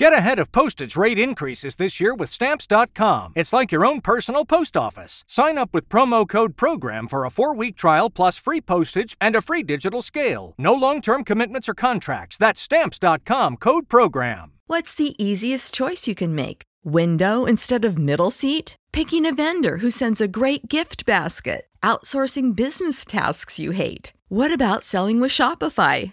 Get ahead of postage rate increases this year with Stamps.com. It's like your own personal post office. Sign up with promo code PROGRAM for a four week trial plus free postage and a free digital scale. No long term commitments or contracts. That's Stamps.com code PROGRAM. What's the easiest choice you can make? Window instead of middle seat? Picking a vendor who sends a great gift basket? Outsourcing business tasks you hate? What about selling with Shopify?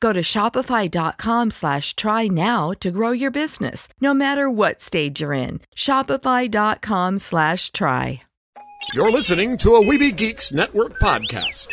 Go to shopify.com slash try now to grow your business, no matter what stage you're in. Shopify.com slash try. You're listening to a Weeby Geeks Network podcast.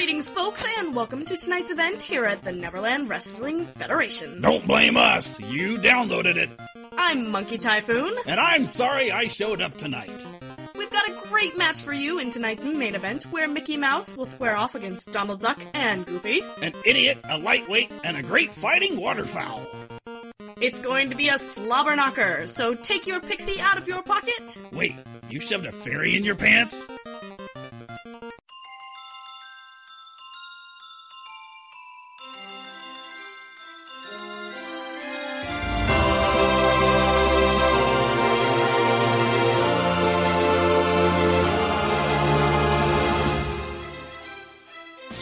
Greetings, folks, and welcome to tonight's event here at the Neverland Wrestling Federation. Don't blame us. You downloaded it. I'm Monkey Typhoon. And I'm sorry I showed up tonight. We've got a great match for you in tonight's main event where Mickey Mouse will square off against Donald Duck and Goofy. An idiot, a lightweight, and a great fighting waterfowl. It's going to be a slobber knocker, so take your pixie out of your pocket. Wait, you shoved a fairy in your pants?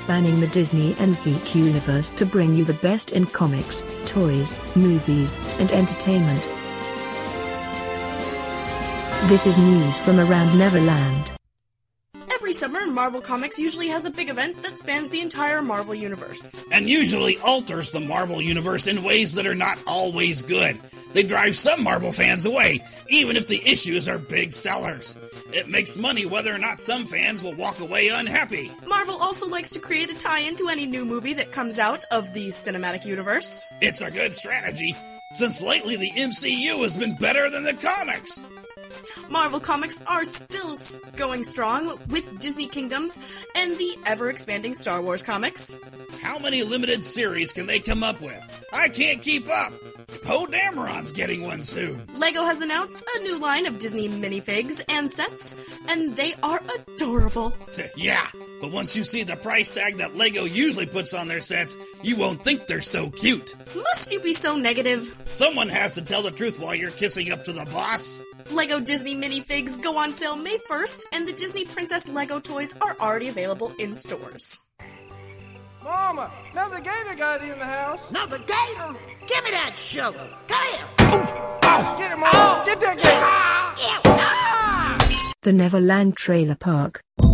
Spanning the Disney and geek universe to bring you the best in comics, toys, movies, and entertainment. This is news from around Neverland. Every summer, Marvel Comics usually has a big event that spans the entire Marvel Universe. And usually alters the Marvel Universe in ways that are not always good. They drive some Marvel fans away, even if the issues are big sellers. It makes money whether or not some fans will walk away unhappy. Marvel also likes to create a tie in to any new movie that comes out of the cinematic universe. It's a good strategy, since lately the MCU has been better than the comics. Marvel Comics are still going strong with Disney Kingdoms and the ever expanding Star Wars comics. How many limited series can they come up with? I can't keep up. Poe Dameron's getting one soon. Lego has announced a new line of Disney minifigs and sets, and they are adorable. yeah, but once you see the price tag that Lego usually puts on their sets, you won't think they're so cute. Must you be so negative? Someone has to tell the truth while you're kissing up to the boss. Lego Disney minifigs go on sale May 1st, and the Disney Princess Lego toys are already available in stores. Mama, another gator got in the house. Another gator? Give me that sugar. Come here. Get him, Mama. Get that gator. Ah! The Neverland Trailer Park. Where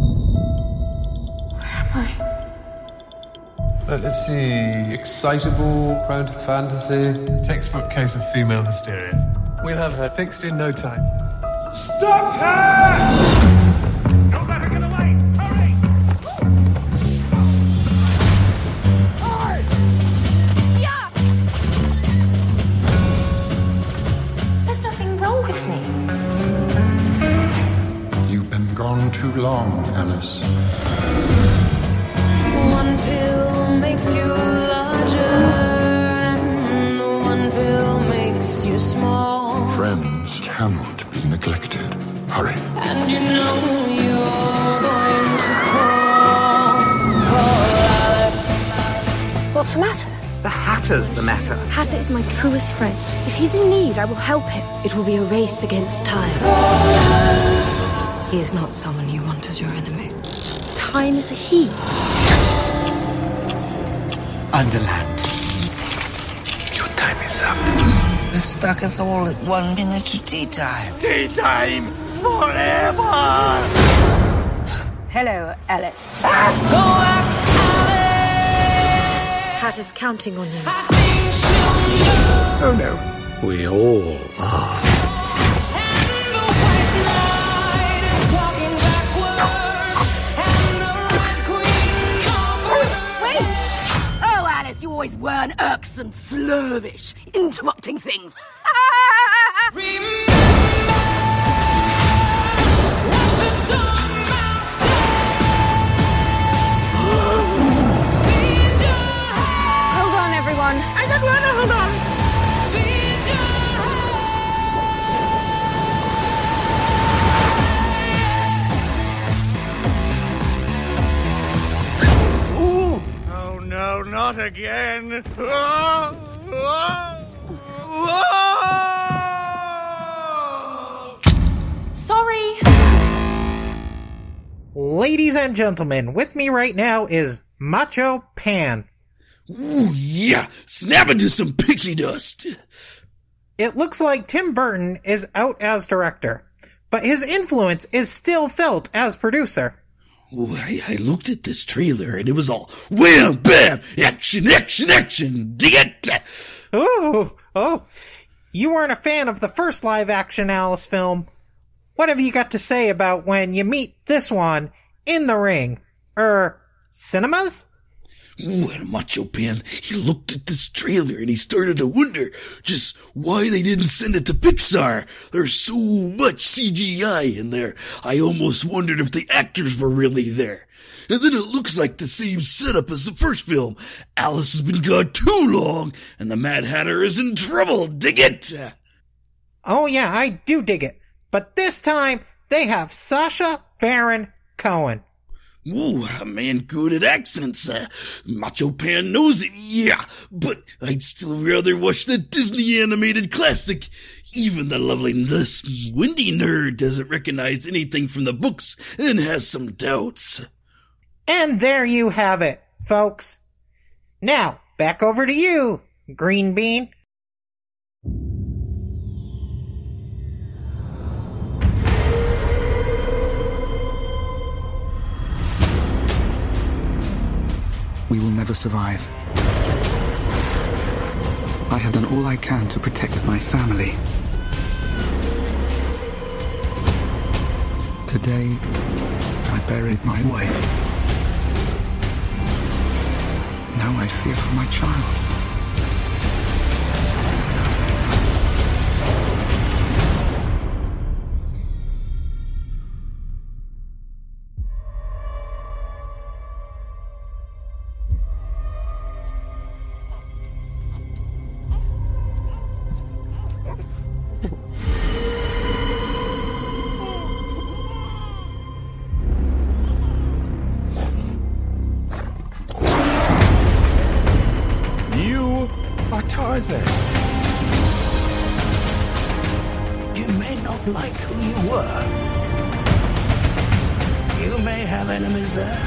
am I? Let's see. Excitable, prone to fantasy. Textbook case of female hysteria. We'll have her fixed in no time. Stop her! Too long, Alice. One pill makes you larger, and one pill makes you small. Friends cannot be neglected. Hurry. And you know you're going to call, call Alice. What's the matter? The Hatter's the matter. Hatter is my truest friend. If he's in need, I will help him. It will be a race against time. He is not someone you want as your enemy. Time is a he. Underland. Your time is up. They stuck us all at one minute to tea time. Tea time forever! Hello, Alice. Ah, go ask Alice. Hatter's counting on you. I think Oh no. We all are. Always were an irksome, slurvish, interrupting thing. no, not again. Sorry. Ladies and gentlemen, with me right now is Macho Pan. Ooh, yeah. Snap into some pixie dust. It looks like Tim Burton is out as director, but his influence is still felt as producer. I, I looked at this trailer and it was all wham, bam, action, action, action. Dig it? Ooh, oh, you weren't a fan of the first live action Alice film. What have you got to say about when you meet this one in the ring? Er, cinemas? Ooh, and Macho Pan, he looked at this trailer and he started to wonder just why they didn't send it to Pixar. There's so much CGI in there. I almost wondered if the actors were really there. And then it looks like the same setup as the first film. Alice has been gone too long and the Mad Hatter is in trouble. Dig it? Oh yeah, I do dig it. But this time, they have Sacha Baron Cohen. Ooh, a man good at accents. Uh, Macho Pan knows it, yeah. But I'd still rather watch the Disney animated classic. Even the lovely Wendy nerd doesn't recognize anything from the books and has some doubts. And there you have it, folks. Now, back over to you, Green Bean. Never survive. I have done all I can to protect my family. Today, I buried my wife. Now I fear for my child. May have enemies there.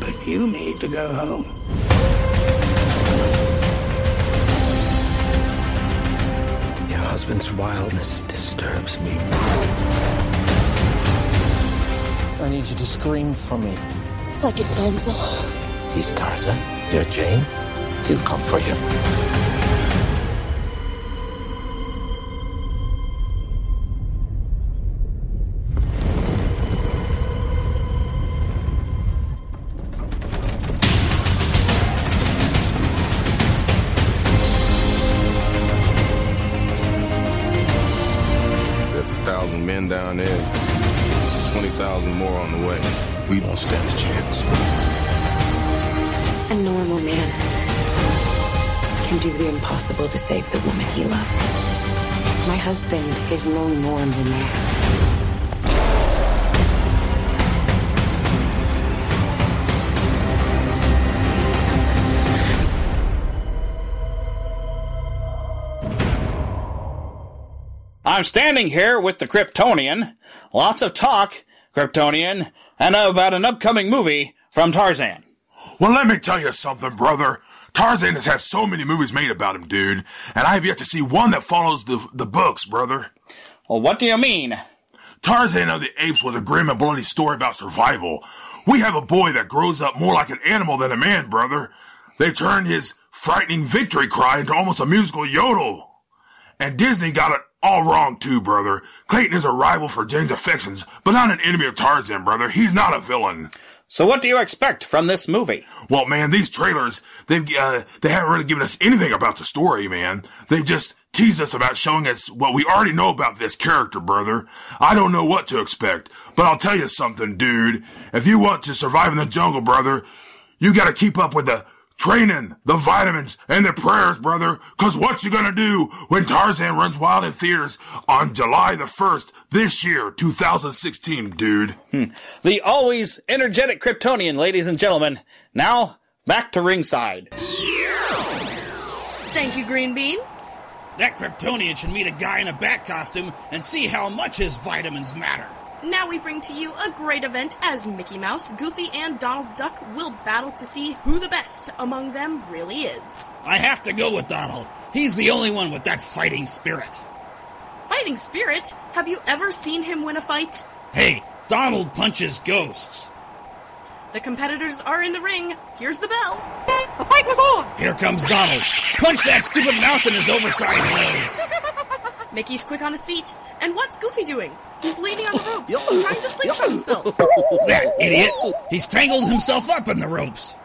But you need to go home. Your husband's wildness disturbs me. I need you to scream for me. Like a damsel. He's Tarzan. You're Jane. He'll come for you. The impossible to save the woman he loves. My husband is no normal man. I'm standing here with the Kryptonian. Lots of talk, Kryptonian, and about an upcoming movie from Tarzan. Well, let me tell you something, brother. Tarzan has had so many movies made about him, dude, and I have yet to see one that follows the the books, brother. Well, what do you mean? Tarzan of the Apes was a grim and bloody story about survival. We have a boy that grows up more like an animal than a man, brother. They turned his frightening victory cry into almost a musical yodel. And Disney got it all wrong too, brother. Clayton is a rival for Jane's affections, but not an enemy of Tarzan, brother. He's not a villain. So what do you expect from this movie? Well, man, these trailers, they've, uh, they haven't really given us anything about the story, man. They've just teased us about showing us what we already know about this character, brother. I don't know what to expect, but I'll tell you something, dude. If you want to survive in the jungle, brother, you gotta keep up with the training, the vitamins, and the prayers, brother. Cause what you gonna do when Tarzan runs wild in theaters on July the 1st this year, 2016, dude? Hmm. The always energetic Kryptonian, ladies and gentlemen. Now, back to ringside. Thank you, Green Bean. That Kryptonian should meet a guy in a bat costume and see how much his vitamins matter. Now we bring to you a great event as Mickey Mouse, Goofy, and Donald Duck will battle to see who the best among them really is. I have to go with Donald. He's the only one with that fighting spirit. Fighting spirit? Have you ever seen him win a fight? Hey, Donald punches ghosts. The competitors are in the ring. Here's the bell. The fight was on! Here comes Donald. Punch that stupid mouse in his oversized nose. Mickey's quick on his feet. And what's Goofy doing? He's leaning on the ropes, trying to slingshot himself. That idiot! He's tangled himself up in the ropes.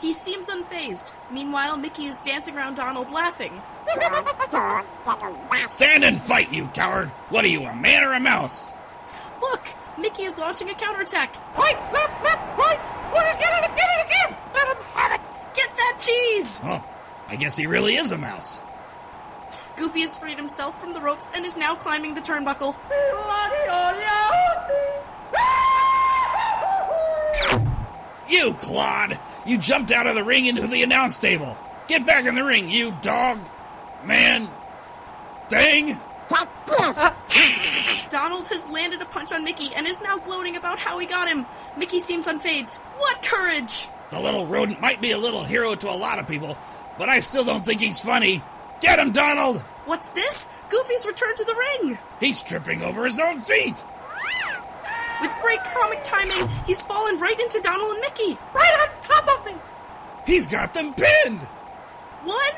He seems unfazed. Meanwhile, Mickey is dancing around Donald, laughing. Stand and fight, you coward! What are you, a man or a mouse? Look! Mickey is launching a counterattack. Fight, left, left, fight! We'll get it again and again! Let him have it! Get that cheese! Oh, I guess he really is a mouse. Goofy has freed himself from the ropes and is now climbing the turnbuckle. You, Claude! You jumped out of the ring into the announce table. Get back in the ring, you dog! Man! Dang! Donald has landed a punch on Mickey and is now gloating about how he got him. Mickey seems unfazed. What courage! The little rodent might be a little hero to a lot of people, but I still don't think he's funny. Get him, Donald! What's this? Goofy's returned to the ring! He's tripping over his own feet! With great comic timing, he's fallen right into Donald and Mickey! Right on top of me! He's got them pinned! One,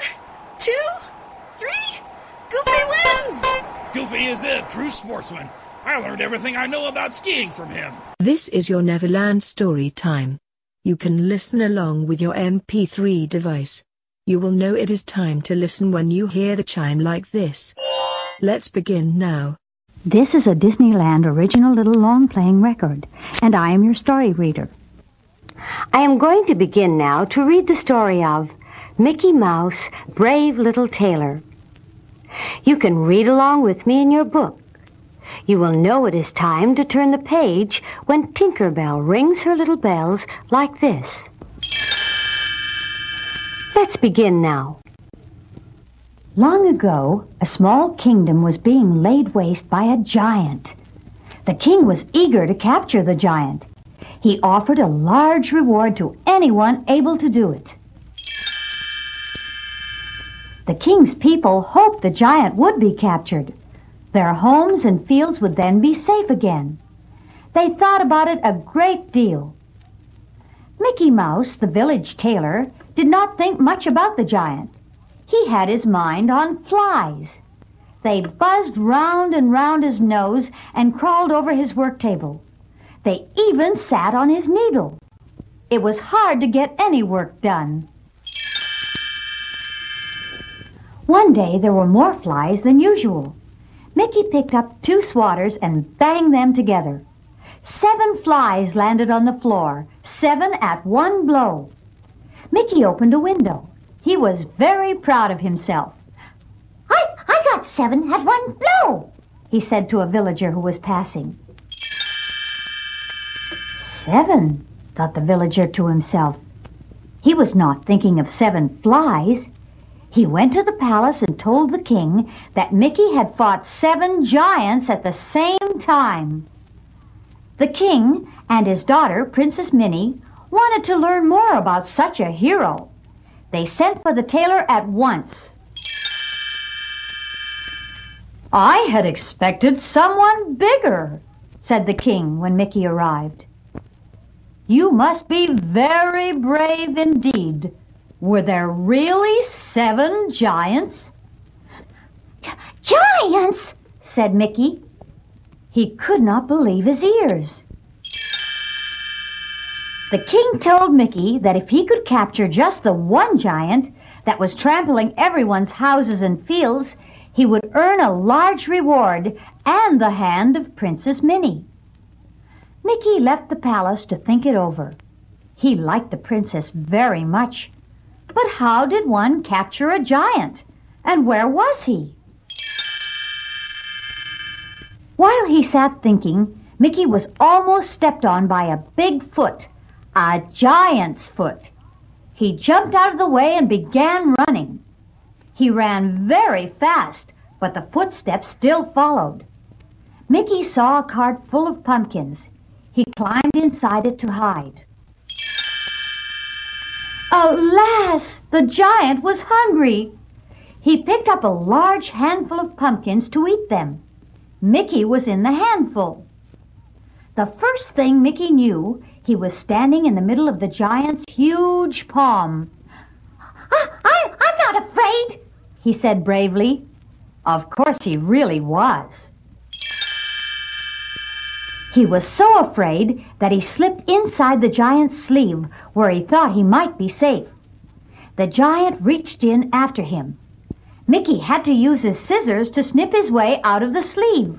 two, three! Goofy wins! Goofy is a true sportsman. I learned everything I know about skiing from him. This is your Neverland story time. You can listen along with your MP3 device. You will know it is time to listen when you hear the chime like this. Let's begin now. This is a Disneyland original little long playing record, and I am your story reader. I am going to begin now to read the story of Mickey Mouse, Brave Little Tailor. You can read along with me in your book. You will know it is time to turn the page when Tinker Bell rings her little bells like this. Let's begin now. Long ago, a small kingdom was being laid waste by a giant. The king was eager to capture the giant. He offered a large reward to anyone able to do it. The king's people hoped the giant would be captured. Their homes and fields would then be safe again. They thought about it a great deal. Mickey Mouse, the village tailor, did not think much about the giant. He had his mind on flies. They buzzed round and round his nose and crawled over his work table. They even sat on his needle. It was hard to get any work done. One day there were more flies than usual. Mickey picked up two swatters and banged them together. Seven flies landed on the floor, seven at one blow. Mickey opened a window. He was very proud of himself. I, I got seven at one blow, he said to a villager who was passing. Seven, thought the villager to himself. He was not thinking of seven flies. He went to the palace and told the king that Mickey had fought seven giants at the same time. The king and his daughter, Princess Minnie, wanted to learn more about such a hero. They sent for the tailor at once. I had expected someone bigger, said the king when Mickey arrived. You must be very brave indeed. Were there really seven giants? Giants! said Mickey. He could not believe his ears. The king told Mickey that if he could capture just the one giant that was trampling everyone's houses and fields, he would earn a large reward and the hand of Princess Minnie. Mickey left the palace to think it over. He liked the princess very much. But how did one capture a giant? And where was he? While he sat thinking, Mickey was almost stepped on by a big foot, a giant's foot. He jumped out of the way and began running. He ran very fast, but the footsteps still followed. Mickey saw a cart full of pumpkins. He climbed inside it to hide. Alas, the giant was hungry. He picked up a large handful of pumpkins to eat them. Mickey was in the handful. The first thing Mickey knew, he was standing in the middle of the giant's huge palm. I, I, I'm not afraid, he said bravely. Of course he really was. He was so afraid that he slipped inside the giant's sleeve where he thought he might be safe. The giant reached in after him. Mickey had to use his scissors to snip his way out of the sleeve.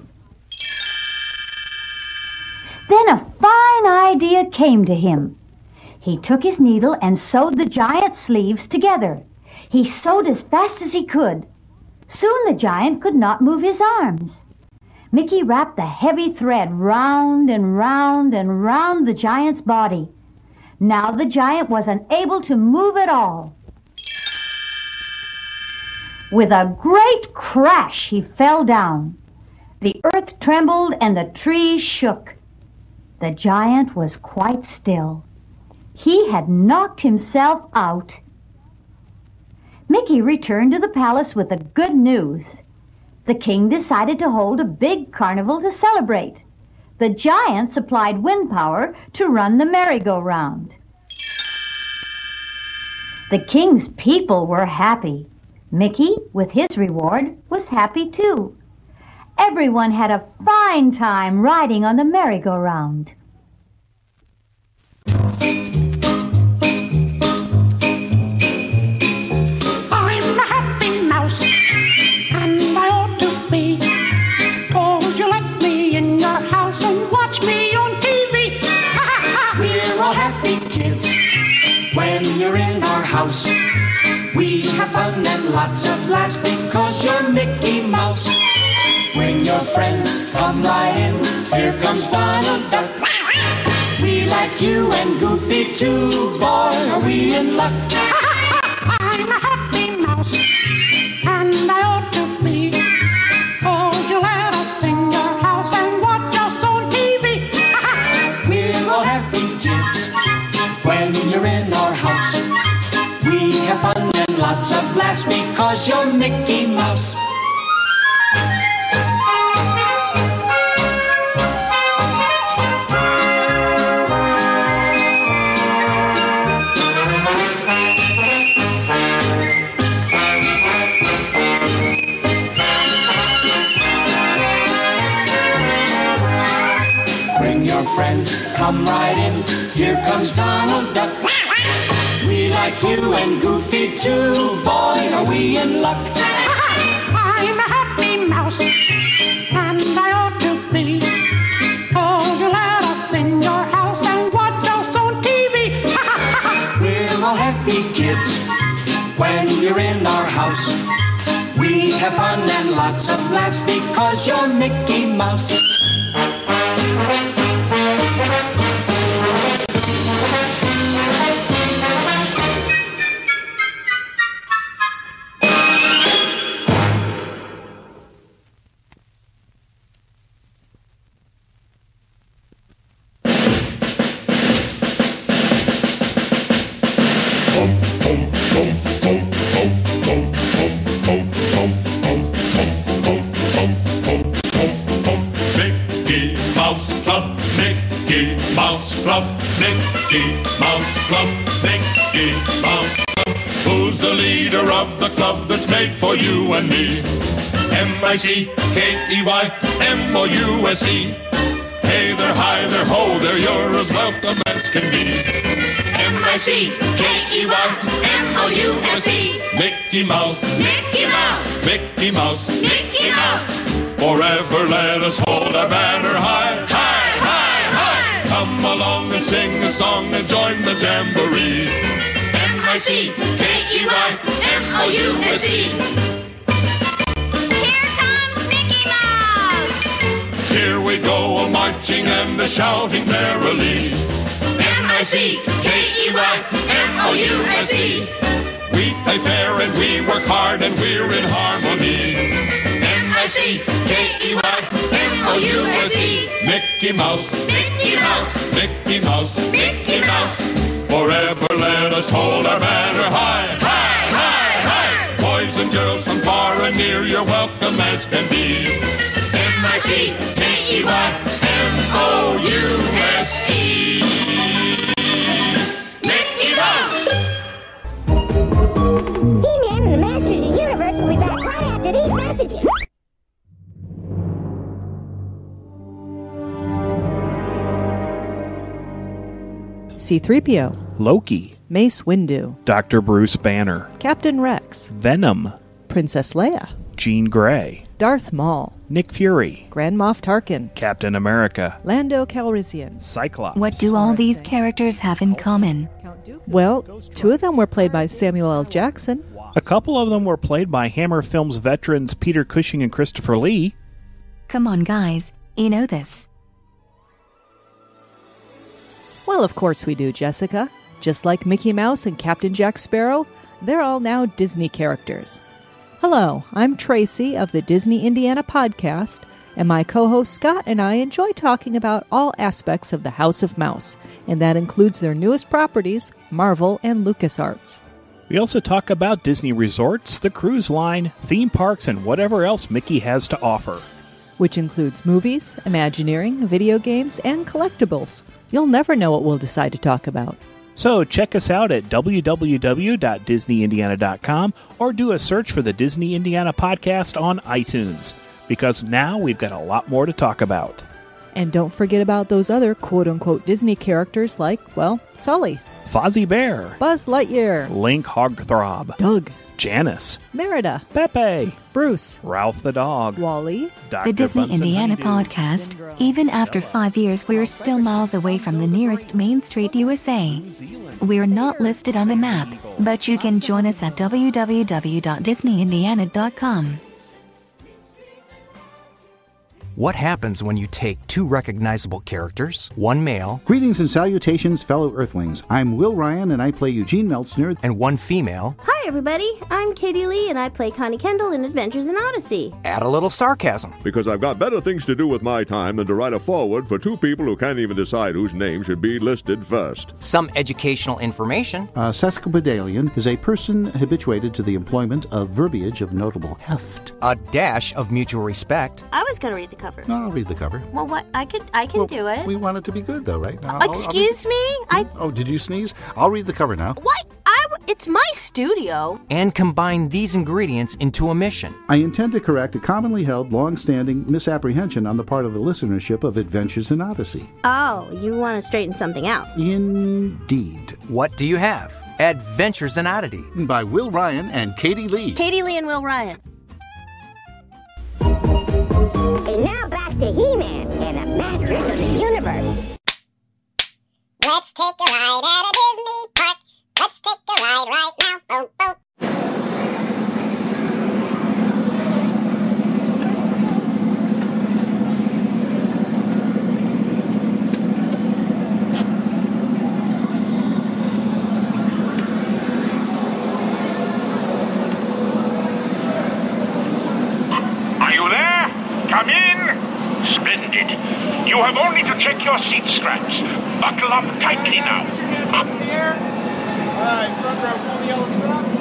Then a fine idea came to him. He took his needle and sewed the giant's sleeves together. He sewed as fast as he could. Soon the giant could not move his arms. Mickey wrapped the heavy thread round and round and round the giant's body. Now the giant was unable to move at all. With a great crash, he fell down. The earth trembled and the trees shook. The giant was quite still. He had knocked himself out. Mickey returned to the palace with the good news. The king decided to hold a big carnival to celebrate. The giant supplied wind power to run the merry-go-round. The king's people were happy. Mickey, with his reward, was happy too. Everyone had a fine time riding on the merry-go-round. Fun and lots of laughs because you're Mickey Mouse. When your friends come in, here comes Donald Duck. We like you and Goofy too, boy, are we in luck? Lots of laughs because you're Mickey Mouse. Bring your friends, come right in. Here comes Donald Duck. We like you and Goofy too, boy, are we in luck? I'm a happy mouse, and I ought to be. Cause you let us in your house and watch us on TV. We're all happy kids when you're in our house. We have fun and lots of laughs because you're Mickey Mouse. M-O-U-S-E. Hey there, hi there, ho there, you're as welcome as can be. M-I-C-K-E-Y, M-O-U-S-E. Mickey Mouse, Mickey Mouse, Mickey Mouse, Mickey Mouse. forever let us hold our banner high. High, high, high. Come along and sing a song and join the jamboree. M-I-C-K-E-Y, Here we go, a marching and a shouting merrily. M-I-C-K-E-Y, M-O-U-S-E. We play fair and we work hard and we're in harmony. M-I-C-K-E-Y, M-O-U-S-E. Mickey Mouse, Mickey Mouse, Mickey Mouse, Mickey Mouse. forever let us hold our banner high. High, high, high. Boys and girls from far and near, you're welcome as can be. M-I-C-K-E-Y, M-O-U-S-E. Mickey Mouse. He-Man and the Masters of the Universe will be back right after these messages. C3PO, Loki, Mace Windu, Dr. Bruce Banner, Captain Rex, Venom, Princess Leia, Jean Grey, Darth Maul, Nick Fury, Grand Moff Tarkin, Captain America, Lando Calrissian. Cyclops. What do all these characters have in common? Well, two of them were played by Samuel L. Jackson. A couple of them were played by Hammer Films veterans Peter Cushing and Christopher Lee. Come on, guys. You know this. Well, of course we do, Jessica. Just like Mickey Mouse and Captain Jack Sparrow, they're all now Disney characters. Hello, I'm Tracy of the Disney Indiana podcast, and my co host Scott and I enjoy talking about all aspects of the House of Mouse, and that includes their newest properties, Marvel and LucasArts. We also talk about Disney resorts, the cruise line, theme parks, and whatever else Mickey has to offer. which includes movies, Imagineering, video games, and collectibles. You'll never know what we'll decide to talk about. So check us out at www.disneyindiana.com or do a search for the Disney Indiana podcast on iTunes because now we've got a lot more to talk about. And don't forget about those other quote unquote Disney characters like, well, Sully, Fozzie Bear, Buzz Lightyear, Link Hogthrob, Doug, Janice, Merida, Pepe, Bruce, Ralph the dog, Wally, Dr. The Disney Bunsen Indiana Honeydew. podcast. Even after five years, we're still miles away from the nearest Main Street, USA. We're not listed on the map, but you can join us at www.disneyindiana.com. What happens when you take two recognizable characters, one male Greetings and salutations, fellow Earthlings. I'm Will Ryan, and I play Eugene Meltzner. and one female, Hi, everybody. I'm Katie Leigh, and I play Connie Kendall in Adventures in Odyssey. add a little sarcasm? Because I've got better things to do with my time than to write a foreword for two people who can't even decide whose name should be listed first. Some educational information, uh, A sesquipedalian is a person habituated to the employment of verbiage of notable heft. a dash of mutual respect, I was going to read the cover. No, I'll read the cover. Well, what? I could, I can do it. We want it to be good, though, right? Now, I'll- I'll read- Excuse me? I Oh, did you sneeze? I'll read the cover now. what? I w- it's my studio. and combine these ingredients into a mission. I intend to correct a commonly held, long-standing misapprehension on the part of the listenership of Adventures in Odyssey. Oh, you want to straighten something out? Indeed. What do you have? Adventures in Oddity. By Will Ryan and Katie Leigh. Katie Leigh and Will Ryan. And now back to He-Man and the Masters of the Universe. Let's take a ride at a Disney park. Let's take a ride right now. You there? Come in. Splendid. You have only to check your seat straps. Buckle up tightly now. Alright, front row, pull the yellow straps.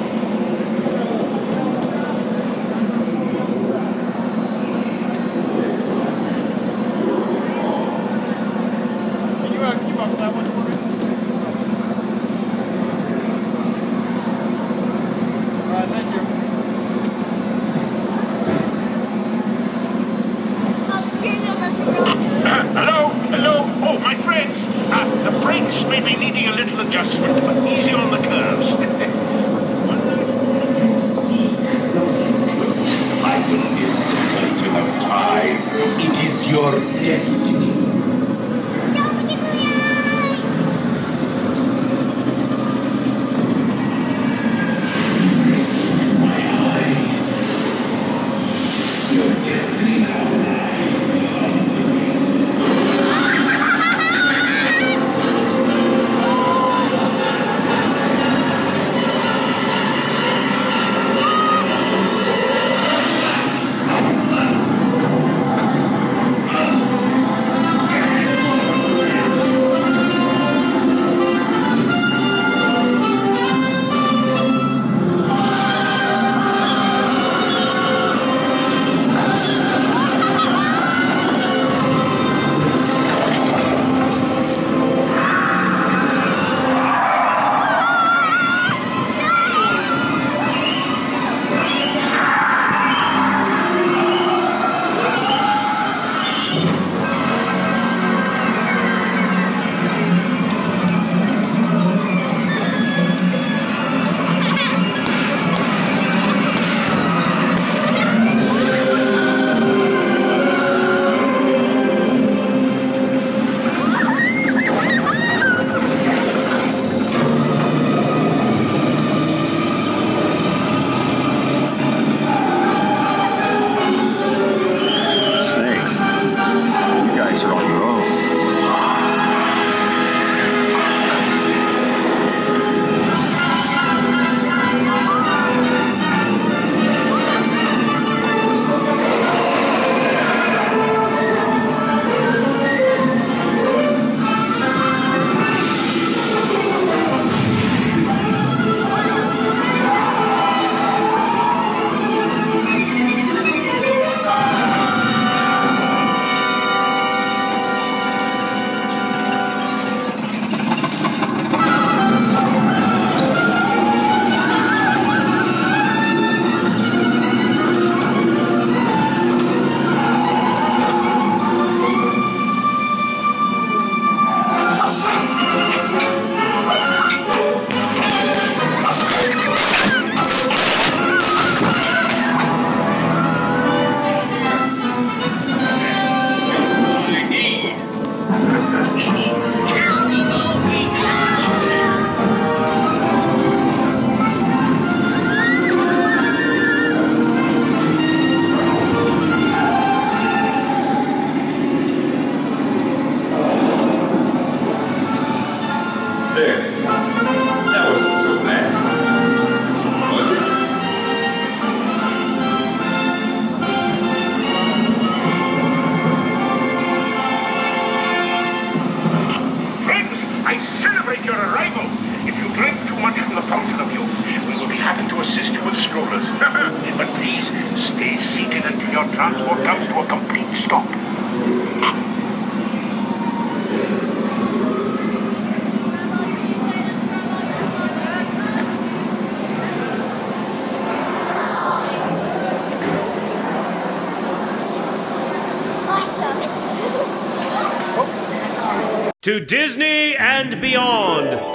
brakes may be needing a little adjustment, but easy on the curves. I will give the to have time. It is your destiny. To Disney and beyond.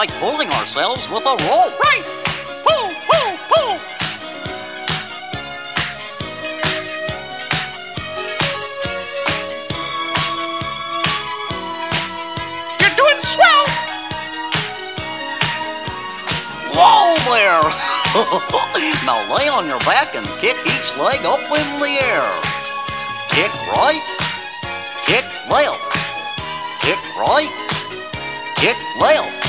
like pulling ourselves with a rope. Right! Pull, pull, pull! You're doing swell! Whoa there! now lay on your back and kick each leg up in the air. Kick right, kick left, kick right, kick left.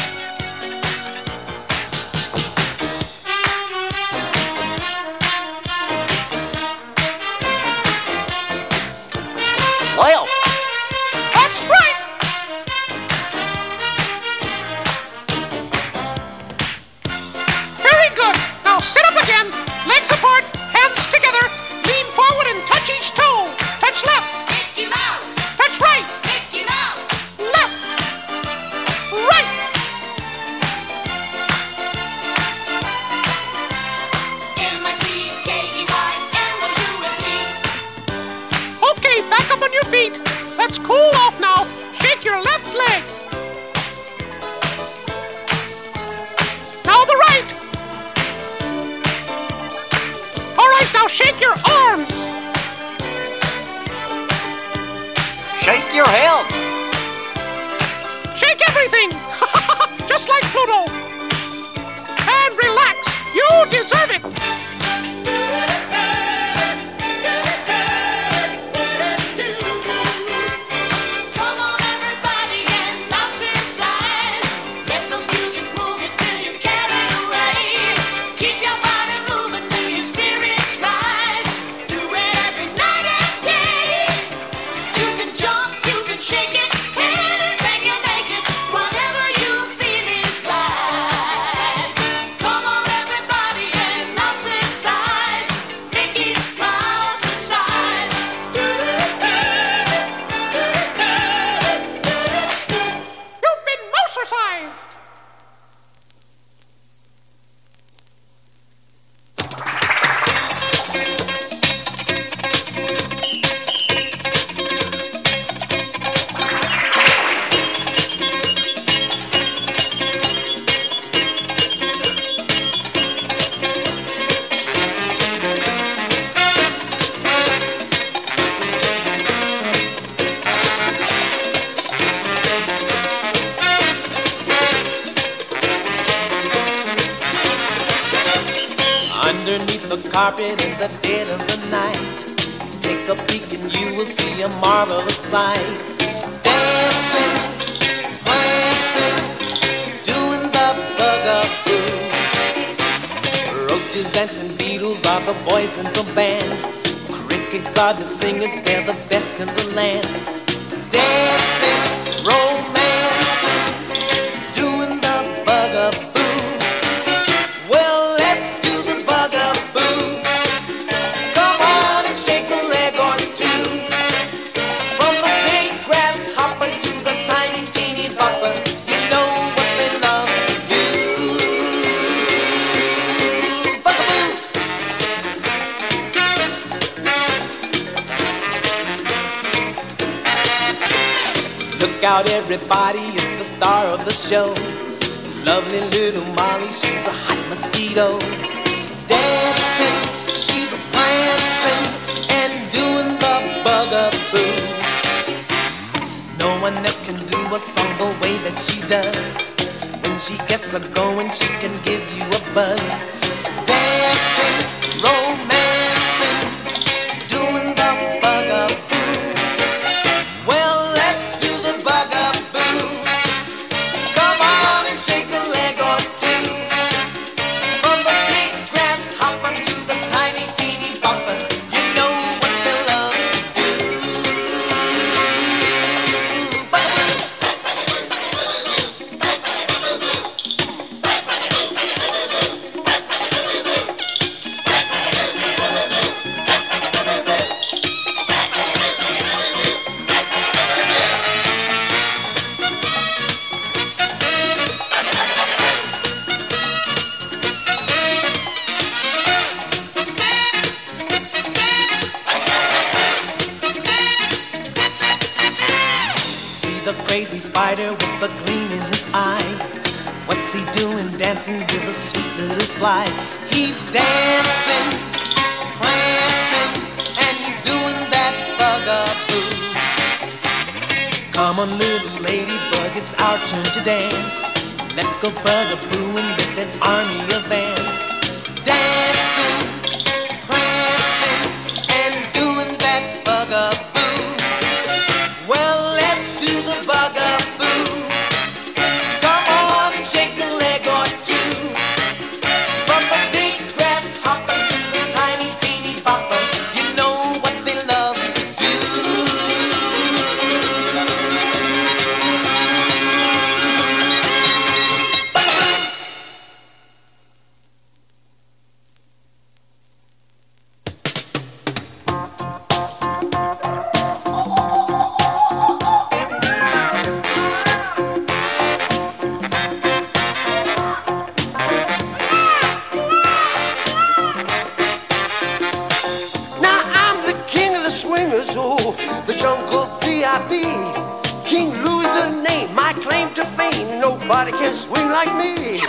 Claim to fame. Nobody can swing like me.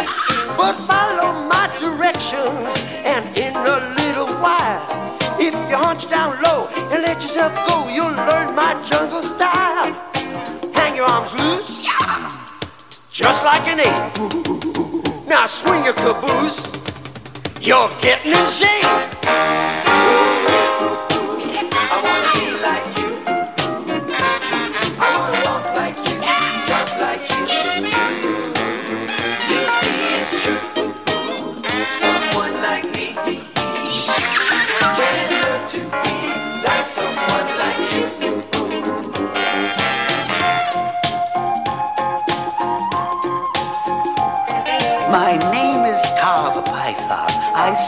But follow my directions, and in a little while, if you hunch down low and let yourself go, you'll learn my jungle style. Hang your arms loose, just like an ape. Now swing your caboose, you're getting in shape.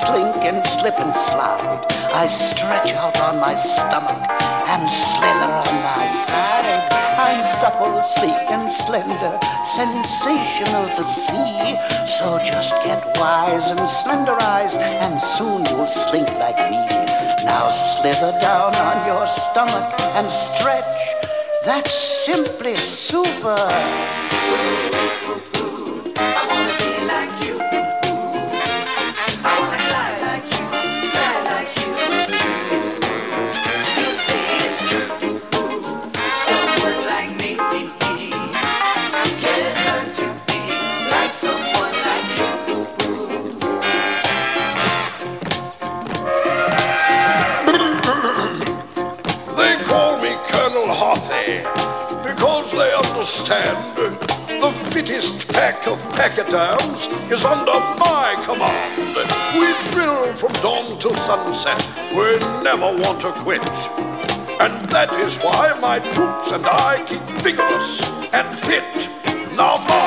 Slink and slip and slide. I stretch out on my stomach and slither on my side. I'm supple, sleek, and slender, sensational to see. So just get wise and slenderize, and soon you'll slink like me. Now slither down on your stomach and stretch. That's simply super. Understand the fittest pack of pachyderms is under my command. We drill from dawn till sunset. We never want to quit. And that is why my troops and I keep vigorous and fit. Now march,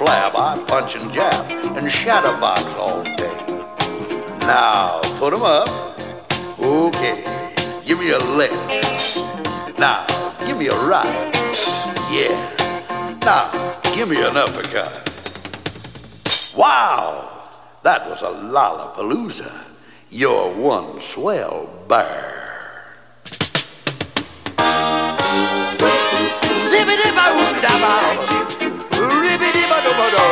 flab, I punch and jab and shadowbox all day. Now, put 'em up. Okay, give me a left. Now, give me a right. Yeah. Now, give me an uppercut. Wow! That was a lollapalooza. You're one swell bear. Ribbidi-ba-doo-ba-doo.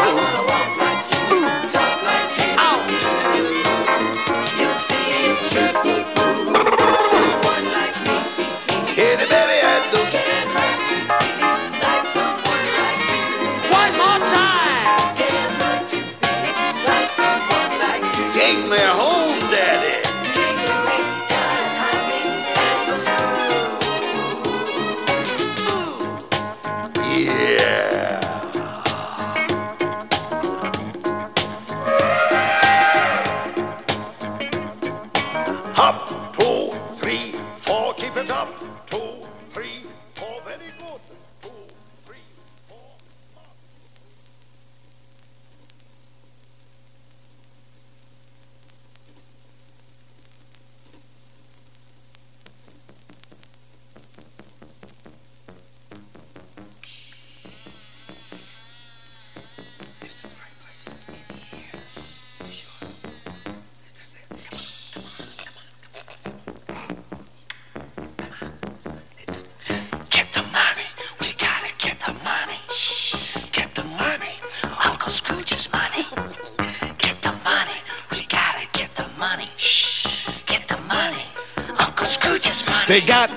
They got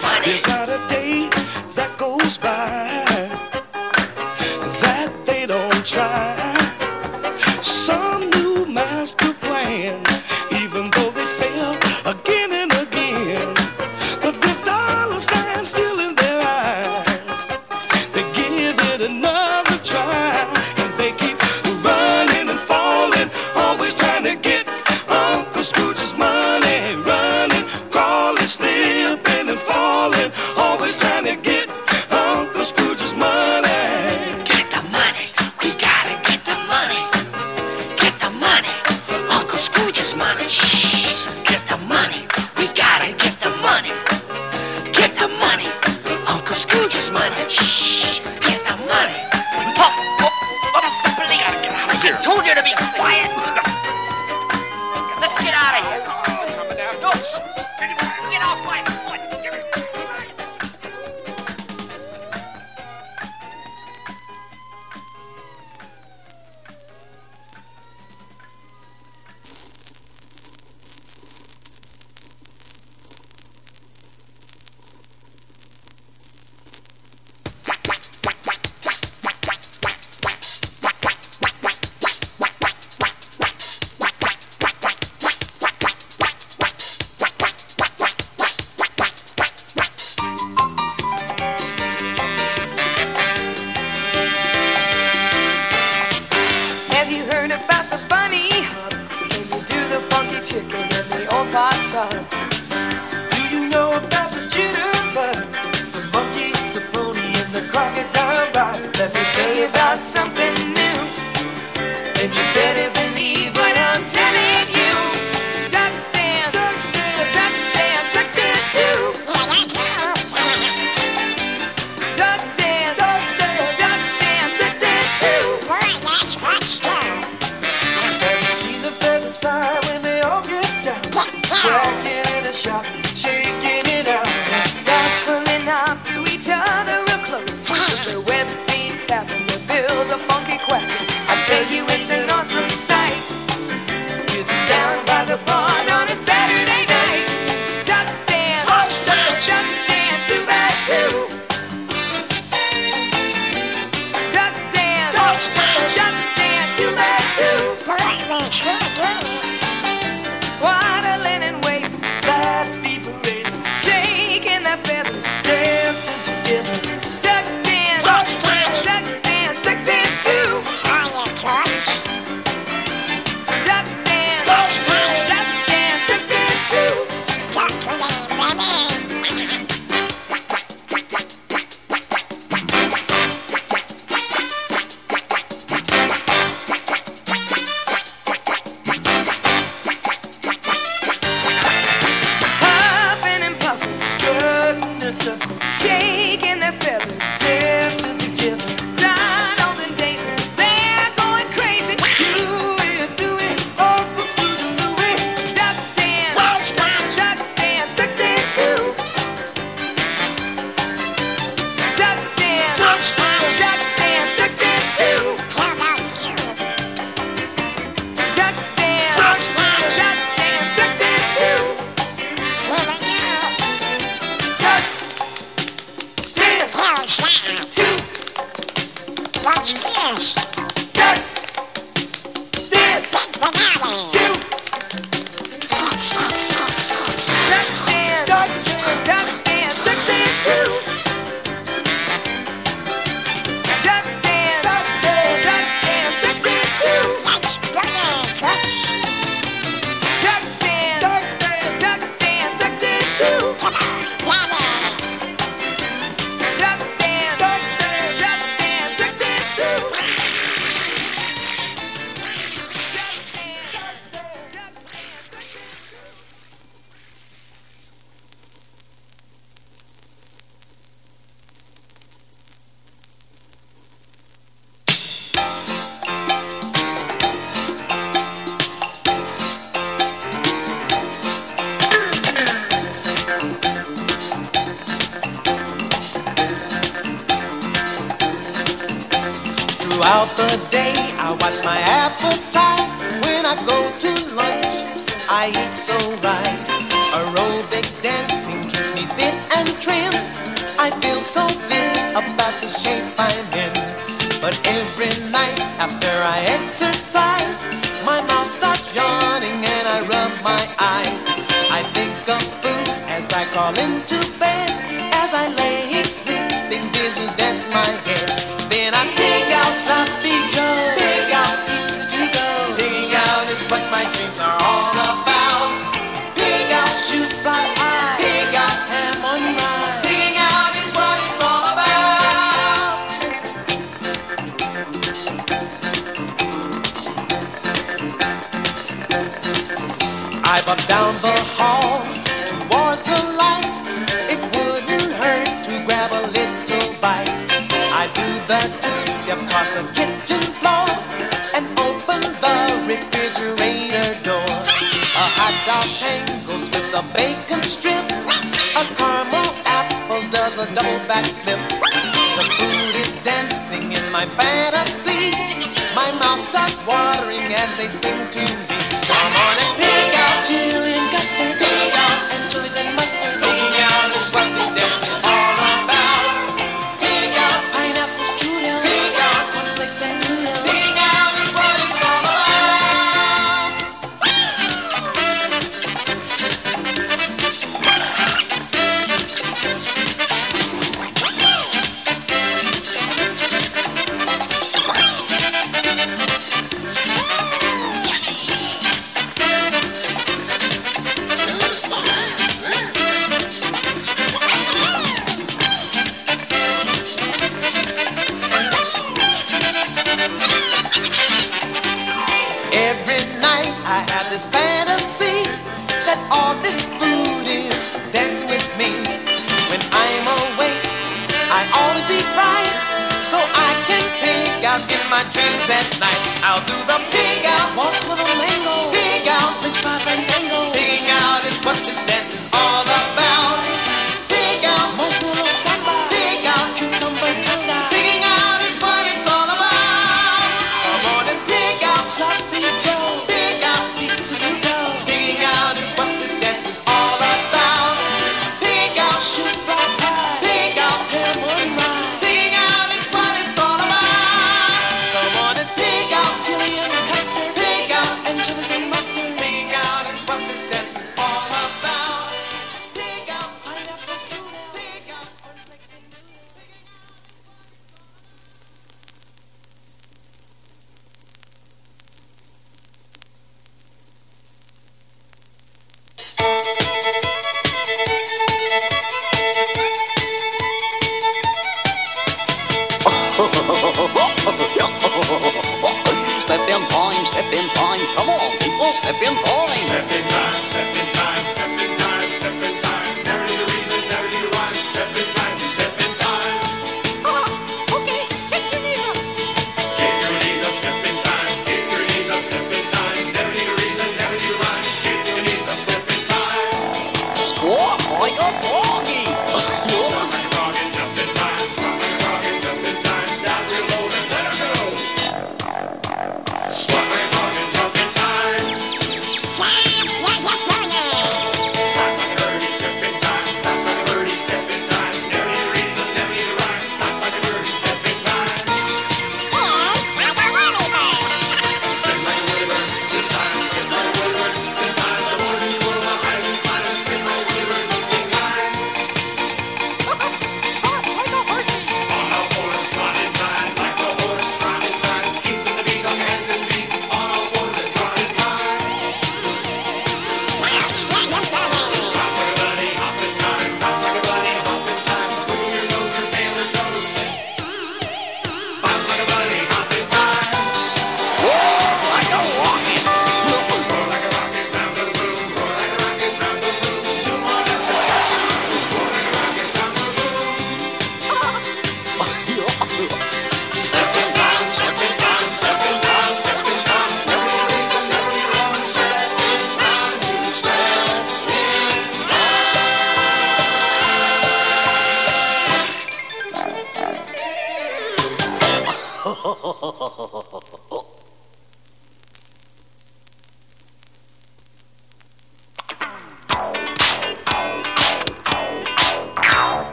cash money. shop, shaking it out. They're pulling up to each other real close. the web feet tapping, the bills are funky quack. I tell you, it's an awesome.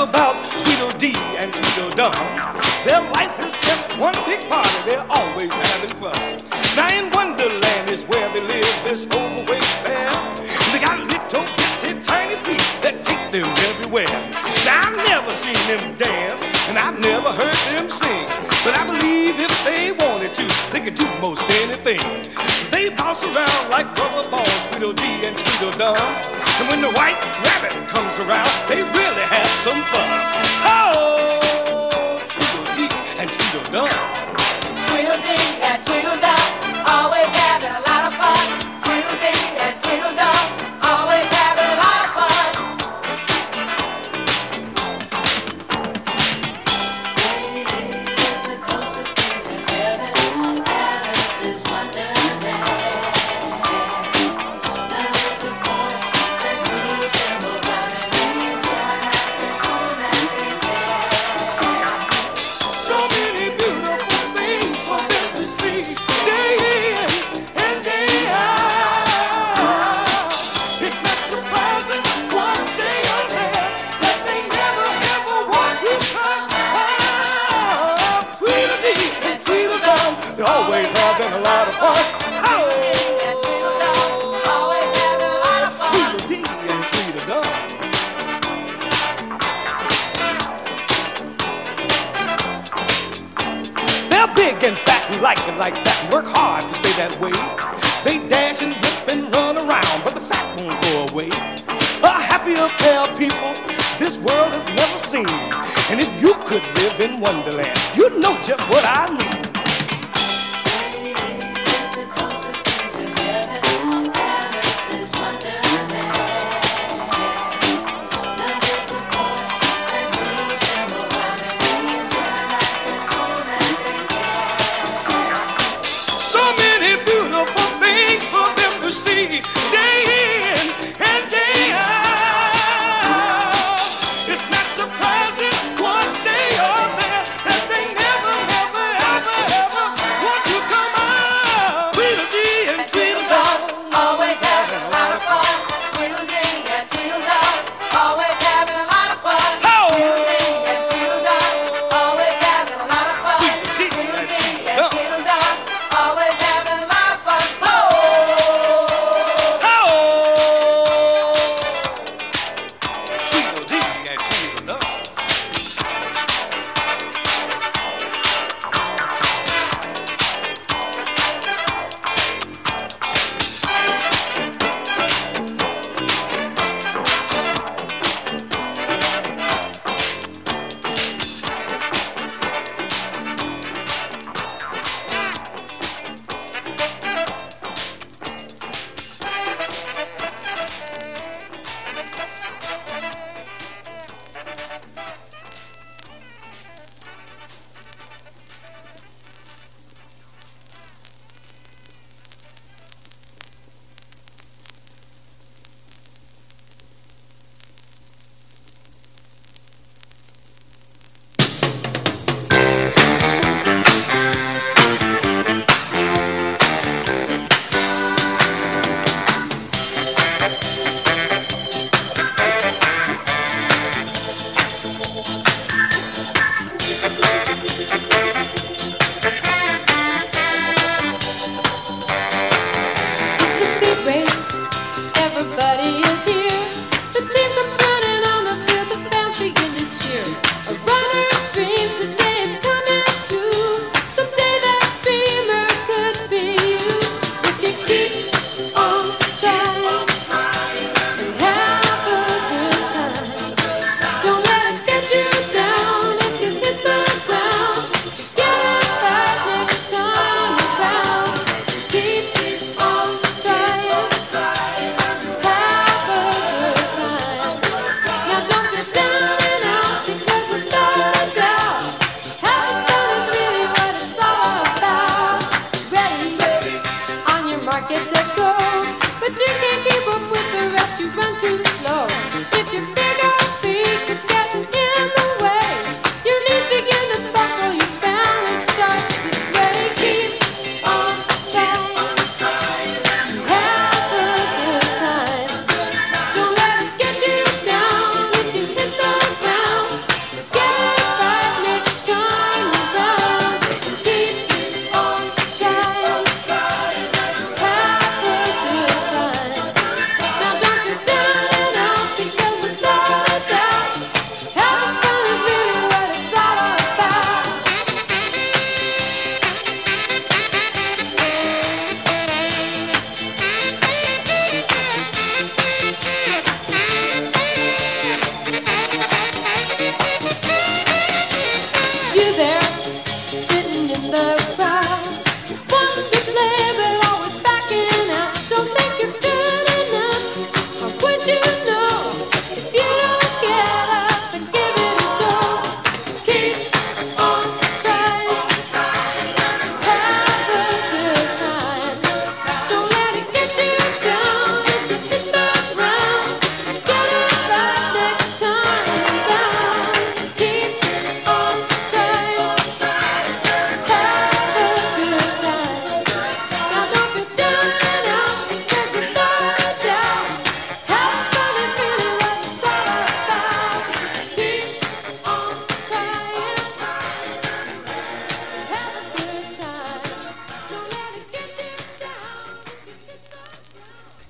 About about Tweedledee and Tweedledum. Their life is just one big party, they're always having fun. Now in Wonderland is where they live, this overweight bear. They got little, bitty, tiny feet that take them everywhere. Now I've never seen them dance, and I've never heard them sing. But I believe if they wanted to, they could do most anything. They bounce around like rubber balls, Tweedledee and Tweedledum. And when the white rabbit comes around, they really some fun.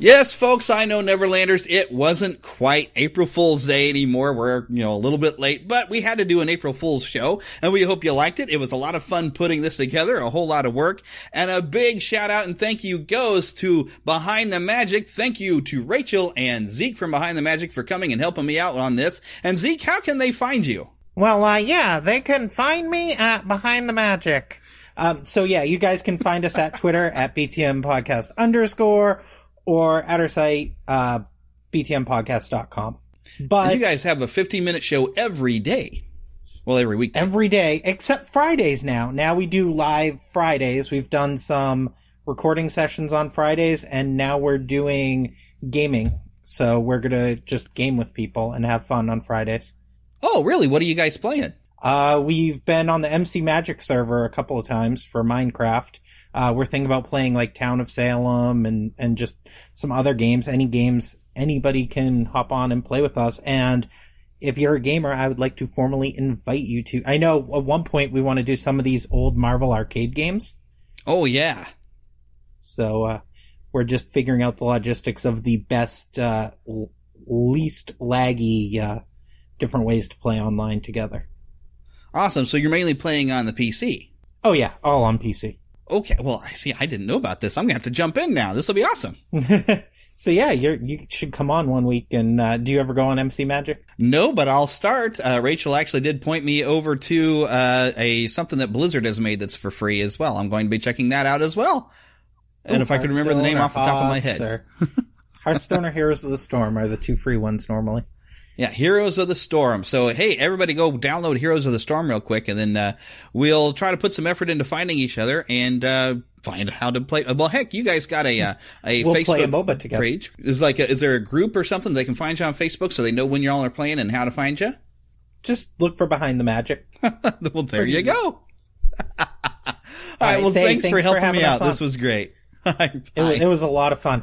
Yes, folks, I know Neverlanders. It wasn't quite April Fool's Day anymore. We're, you know, a little bit late, but we had to do an April Fool's show and we hope you liked it. It was a lot of fun putting this together, a whole lot of work and a big shout out and thank you goes to Behind the Magic. Thank you to Rachel and Zeke from Behind the Magic for coming and helping me out on this. And Zeke, how can they find you? Well, uh, yeah, they can find me at Behind the Magic. Um, so yeah, you guys can find us at Twitter at BTM Podcast underscore or at our site, uh, btmpodcast.com. But you guys have a 15 minute show every day. Well, every week. Every day, except Fridays now. Now we do live Fridays. We've done some recording sessions on Fridays and now we're doing gaming. So we're gonna just game with people and have fun on Fridays. Oh, really? What are you guys playing? Uh, we've been on the MC Magic server a couple of times for Minecraft. Uh, we're thinking about playing like Town of Salem and, and just some other games. Any games anybody can hop on and play with us. And if you're a gamer, I would like to formally invite you to, I know at one point we want to do some of these old Marvel arcade games. Oh, yeah. So, uh, we're just figuring out the logistics of the best, uh, l- least laggy, uh, different ways to play online together. Awesome. So you're mainly playing on the PC. Oh yeah, all on PC. Okay. Well, I see. I didn't know about this. I'm gonna have to jump in now. This will be awesome. So yeah, you're, you should come on one week and, uh, do you ever go on MC Magic? No, but I'll start. Uh, Rachel actually did point me over to uh, a something that Blizzard has made that's for free as well. I'm going to be checking that out as well. And Ooh, if I can remember the name off the top of my head, Sir. Hearthstone or Heroes of the Storm are the two free ones normally. Yeah, Heroes of the Storm. So, hey, everybody go download Heroes of the Storm real quick, and then uh, we'll try to put some effort into finding each other and uh, find how to play. Well, heck, you guys got a uh, a We'll Facebook play a MOBA together. page. Is like, a, is there a group or something they can find you on Facebook so they know when y'all are playing and how to find you? Just look for Behind the Magic. well, there you go. All right. Well, thanks, for thanks for helping having me out. This was great. It, it was a lot of fun.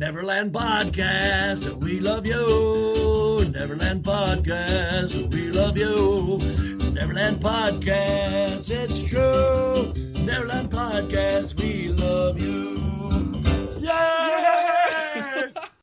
Neverland Podcast. We love you. Neverland Podcast. We love you. Neverland Podcast. It's true. Neverland Podcast. We love you. Yeah! yeah!